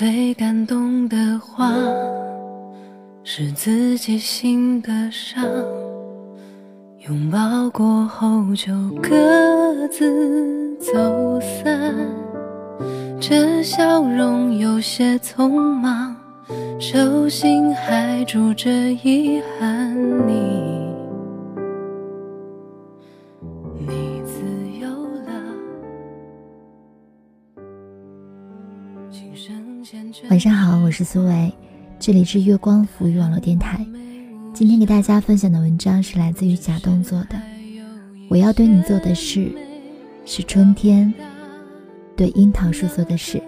最感动的话，是自己心的伤。拥抱过后就各自走散，这笑容有些匆忙，手心还住着遗憾。你。我是苏维，这里是月光浮语网络电台。今天给大家分享的文章是来自于假动作的。我要对你做的事，是春天对樱桃树做的事。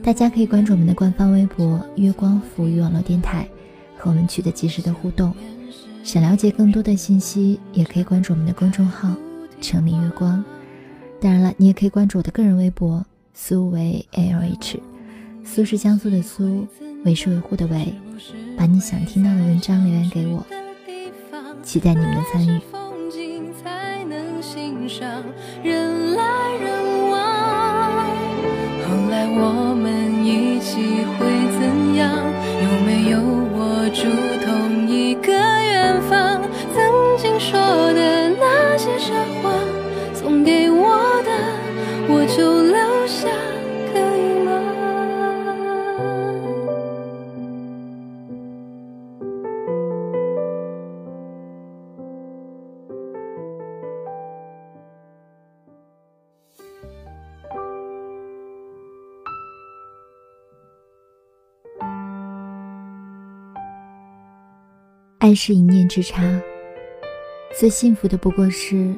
大家可以关注我们的官方微博“月光浮语网络电台”，和我们取得及时的互动。想了解更多的信息，也可以关注我们的公众号“城里月光”。当然了，你也可以关注我的个人微博“苏维 LH”。苏是江苏的苏，维是维护的维，把你想听到的文章留言给我，期待你们的参与。爱是一念之差，最幸福的不过是，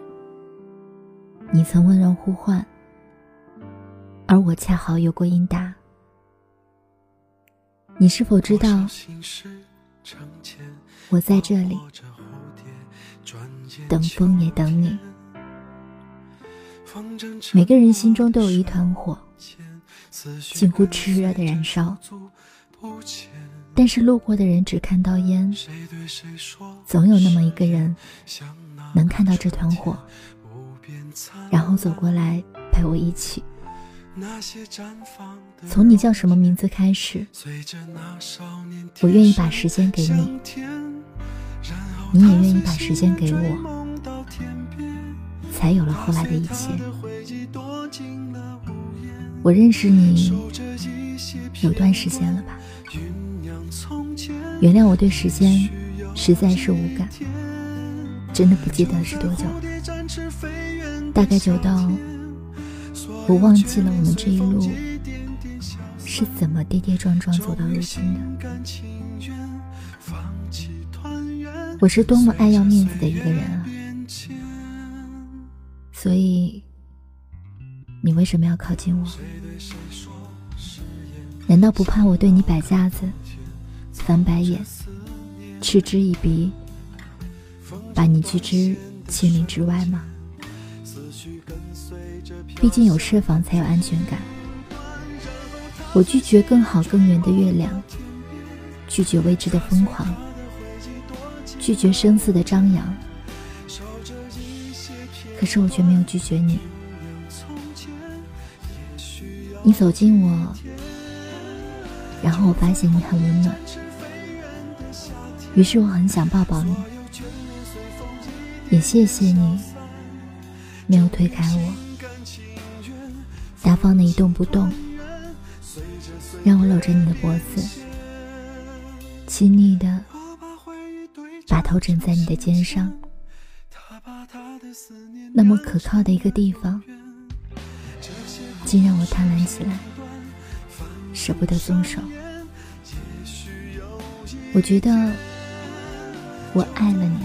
你曾温柔呼唤，而我恰好有过应答。你是否知道，我在这里，等风也等你。每个人心中都有一团火，近乎炽热的燃烧。但是路过的人只看到烟，总有那么一个人能看到这团火，然后走过来陪我一起。从你叫什么名字开始，我愿意把时间给你，你也愿意把时间给我，才有了后来的一切。我认识你有段时间了吧？原谅我对时间实在是无感，真的不记得是多久，大概久到我忘记了我们这一路是怎么跌跌撞撞走到如今的。我是多么爱要面子的一个人啊！所以你为什么要靠近我？难道不怕我对你摆架子？翻白眼，嗤之以鼻，把你拒之千里之外吗？毕竟有设防才有安全感。我拒绝更好更圆的月亮，拒绝未知的疯狂，拒绝生死的张扬。可是我却没有拒绝你。你走近我，然后我发现你很温暖。于是我很想抱抱你，也谢谢你没有推开我，大方的一动不动，让我搂着你的脖子，亲昵的把头枕在你的肩上，那么可靠的一个地方，竟让我贪婪起来，舍不得松手。我觉得。我爱了你，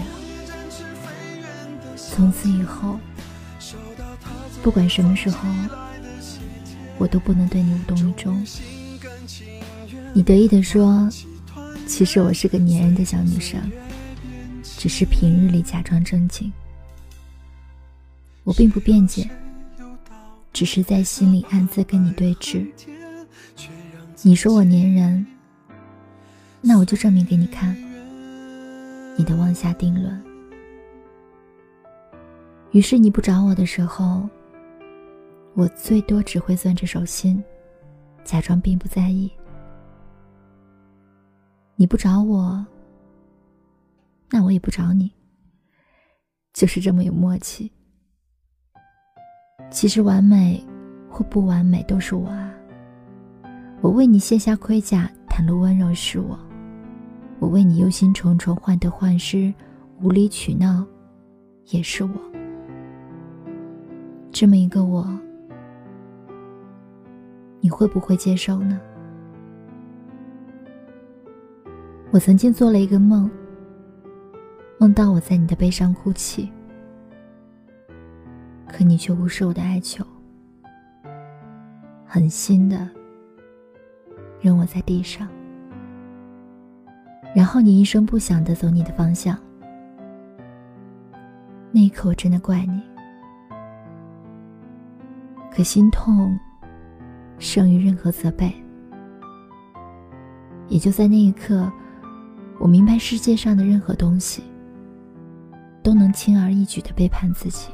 从此以后，不管什么时候，我都不能对你无动于衷。你得意的说：“其实我是个粘人的小女生，只是平日里假装正经。”我并不辩解，只是在心里暗自跟你对峙。你说我粘人，那我就证明给你看。你的妄下定论。于是你不找我的时候，我最多只会攥着手心，假装并不在意。你不找我，那我也不找你，就是这么有默契。其实完美或不完美都是我啊。我为你卸下盔甲，袒露温柔是我；我为你忧心忡忡，患得患失，无理取闹，也是我。这么一个我，你会不会接受呢？我曾经做了一个梦，梦到我在你的背上哭泣，可你却无视我的哀求，狠心的扔我在地上，然后你一声不响的走你的方向。那一刻，我真的怪你。可心痛胜于任何责备。也就在那一刻，我明白世界上的任何东西都能轻而易举的背叛自己，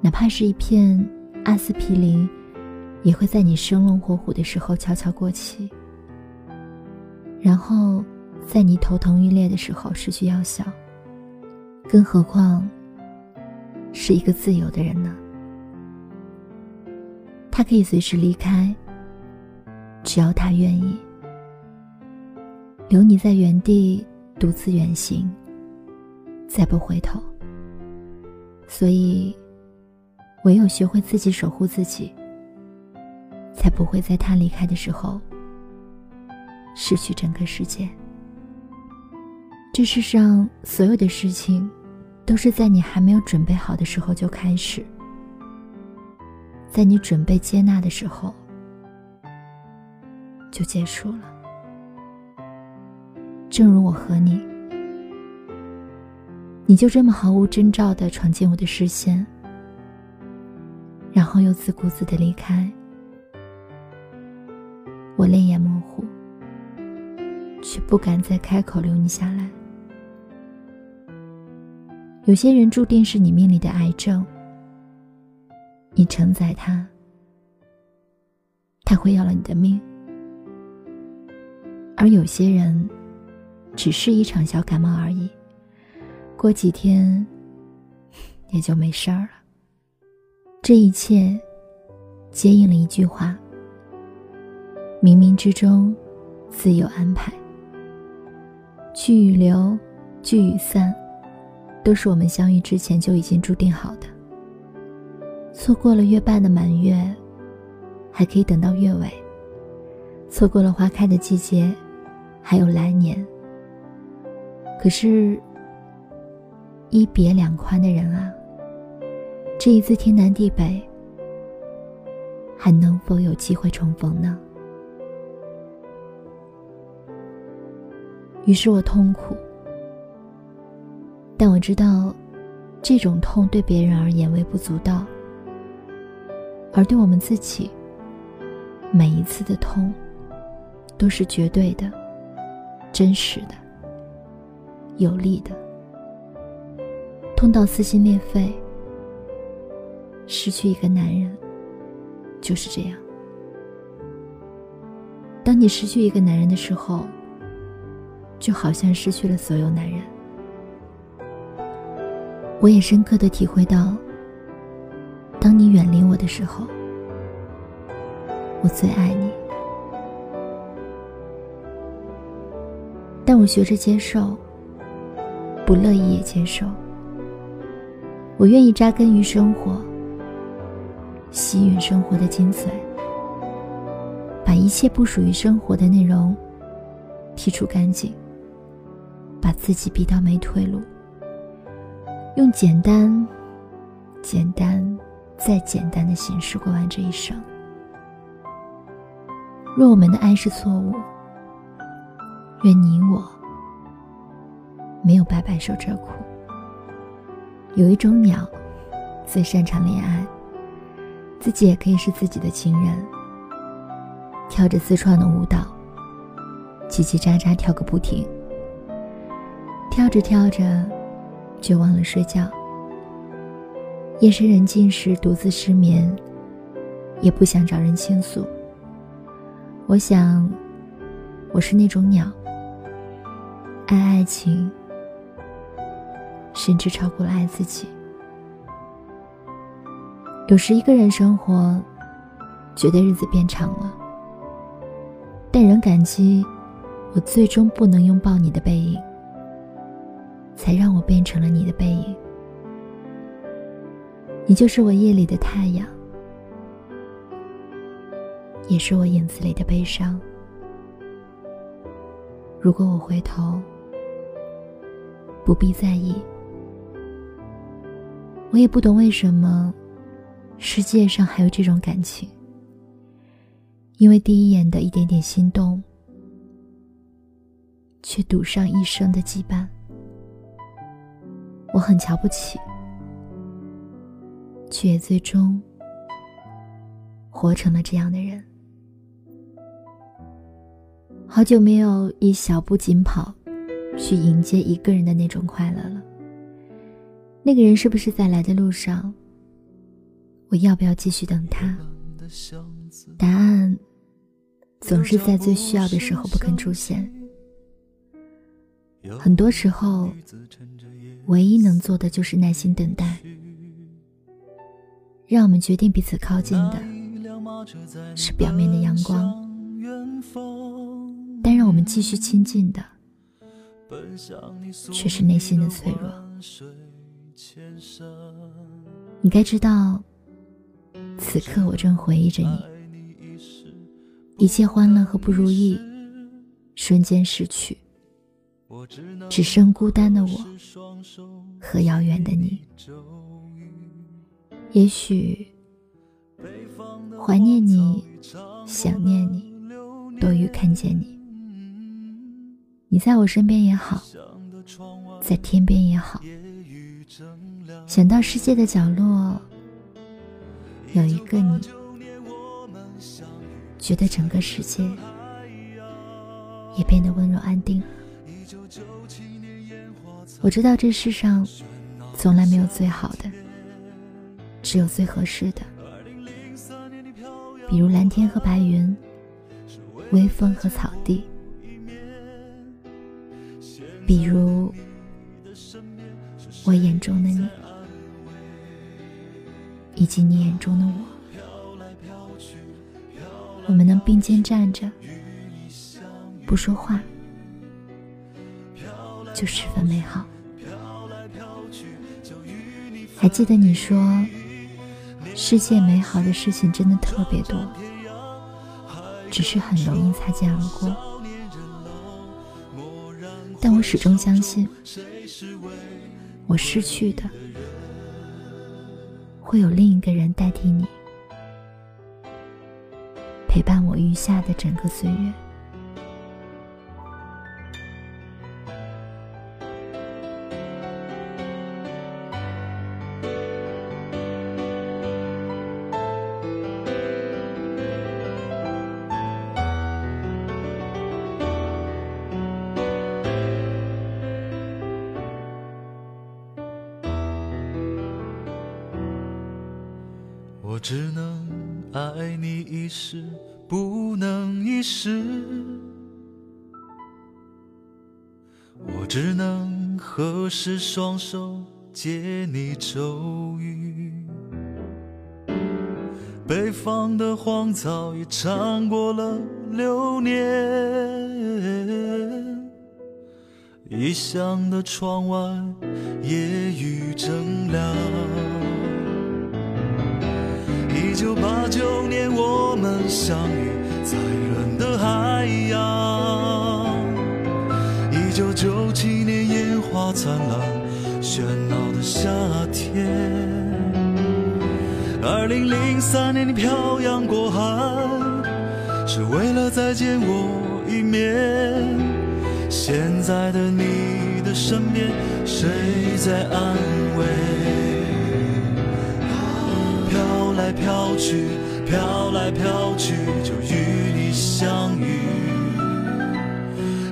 哪怕是一片阿司匹林，也会在你生龙活虎的时候悄悄过期，然后在你头疼欲裂的时候失去药效。更何况是一个自由的人呢？他可以随时离开，只要他愿意，留你在原地独自远行，再不回头。所以，唯有学会自己守护自己，才不会在他离开的时候失去整个世界。这世上所有的事情，都是在你还没有准备好的时候就开始。在你准备接纳的时候，就结束了。正如我和你，你就这么毫无征兆的闯进我的视线，然后又自顾自的离开。我泪眼模，不敢再开口留你下来。有些人注定是你命里的癌症。你承载他，他会要了你的命；而有些人，只是一场小感冒而已，过几天也就没事儿了。这一切，接应了一句话：冥冥之中，自有安排。聚与留，聚与散，都是我们相遇之前就已经注定好的。错过了月半的满月，还可以等到月尾；错过了花开的季节，还有来年。可是，一别两宽的人啊，这一次天南地北，还能否有机会重逢呢？于是我痛苦，但我知道，这种痛对别人而言微不足道。而对我们自己，每一次的痛，都是绝对的、真实的、有力的。痛到撕心裂肺，失去一个男人，就是这样。当你失去一个男人的时候，就好像失去了所有男人。我也深刻的体会到。当你远离我的时候，我最爱你。但我学着接受，不乐意也接受。我愿意扎根于生活，吸吮生活的精髓，把一切不属于生活的内容剔除干净，把自己逼到没退路，用简单，简单。再简单的形式过完这一生。若我们的爱是错误，愿你我没有白白受这苦。有一种鸟，最擅长恋爱，自己也可以是自己的情人，跳着自创的舞蹈，叽叽喳喳跳个不停，跳着跳着就忘了睡觉。夜深人静时，独自失眠，也不想找人倾诉。我想，我是那种鸟，爱爱情，甚至超过了爱自己。有时一个人生活，觉得日子变长了，但仍感激我最终不能拥抱你的背影，才让我变成了你的背影。你就是我夜里的太阳，也是我影子里的悲伤。如果我回头，不必在意。我也不懂为什么。世界上还有这种感情，因为第一眼的一点点心动，却赌上一生的羁绊。我很瞧不起，却最终活成了这样的人。好久没有以小步紧跑去迎接一个人的那种快乐了。那个人是不是在来的路上？我要不要继续等他？答案总是在最需要的时候不肯出现。很多时候，唯一能做的就是耐心等待。让我们决定彼此靠近的，是表面的阳光；但让我们继续亲近的，却是内心的脆弱。你该知道。此刻我正回忆着你，一切欢乐和不如意瞬间逝去，只剩孤单的我和遥远的你。也许怀念你、想念你，多于看见你。你在我身边也好，在天边也好，想到世界的角落。有一个你，觉得整个世界也变得温柔安定了。我知道这世上从来没有最好的，只有最合适的。比如蓝天和白云，微风和草地。比如我眼中的你。以及你眼中的我，我们能并肩站着，不说话，就十分美好。还记得你说，世界美好的事情真的特别多，只是很容易擦肩而过。但我始终相信，我失去的。会有另一个人代替你，陪伴我余下的整个岁月。不能一世。我只能合十双手，借你咒语。北方的荒草已尝过了流年，异乡的窗外，夜雨正凉。一九八九年，我们相遇在人的海洋。一九九七年，烟花灿烂，喧闹的夏天。二零零三年，你漂洋过海，是为了再见我一面。现在的你的身边，谁在安慰？飘去，飘来飘去，就与你相遇。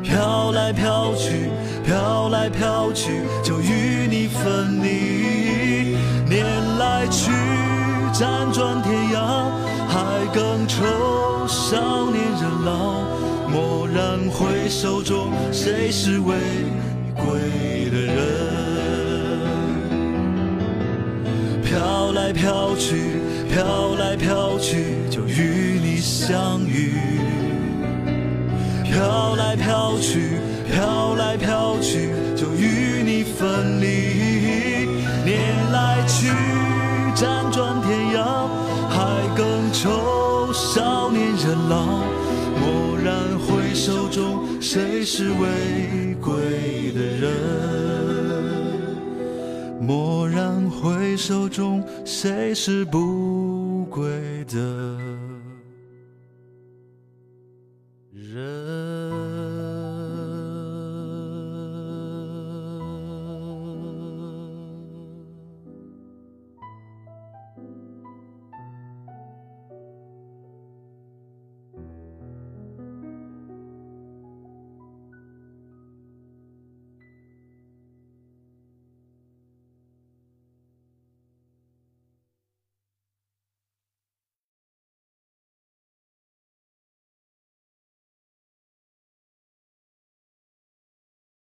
飘来飘去，飘来飘去，就与你分离。年来去，辗转天涯。更愁，少年人老，蓦然回首中，谁是未归的人？飘来飘去，飘来飘去，就与你相遇。飘来飘去，飘来飘去，就与你分离。年来去，辗转天涯，还更愁，少年人老。蓦然回首中，谁是未归的人？蓦然回首中，谁是不归的？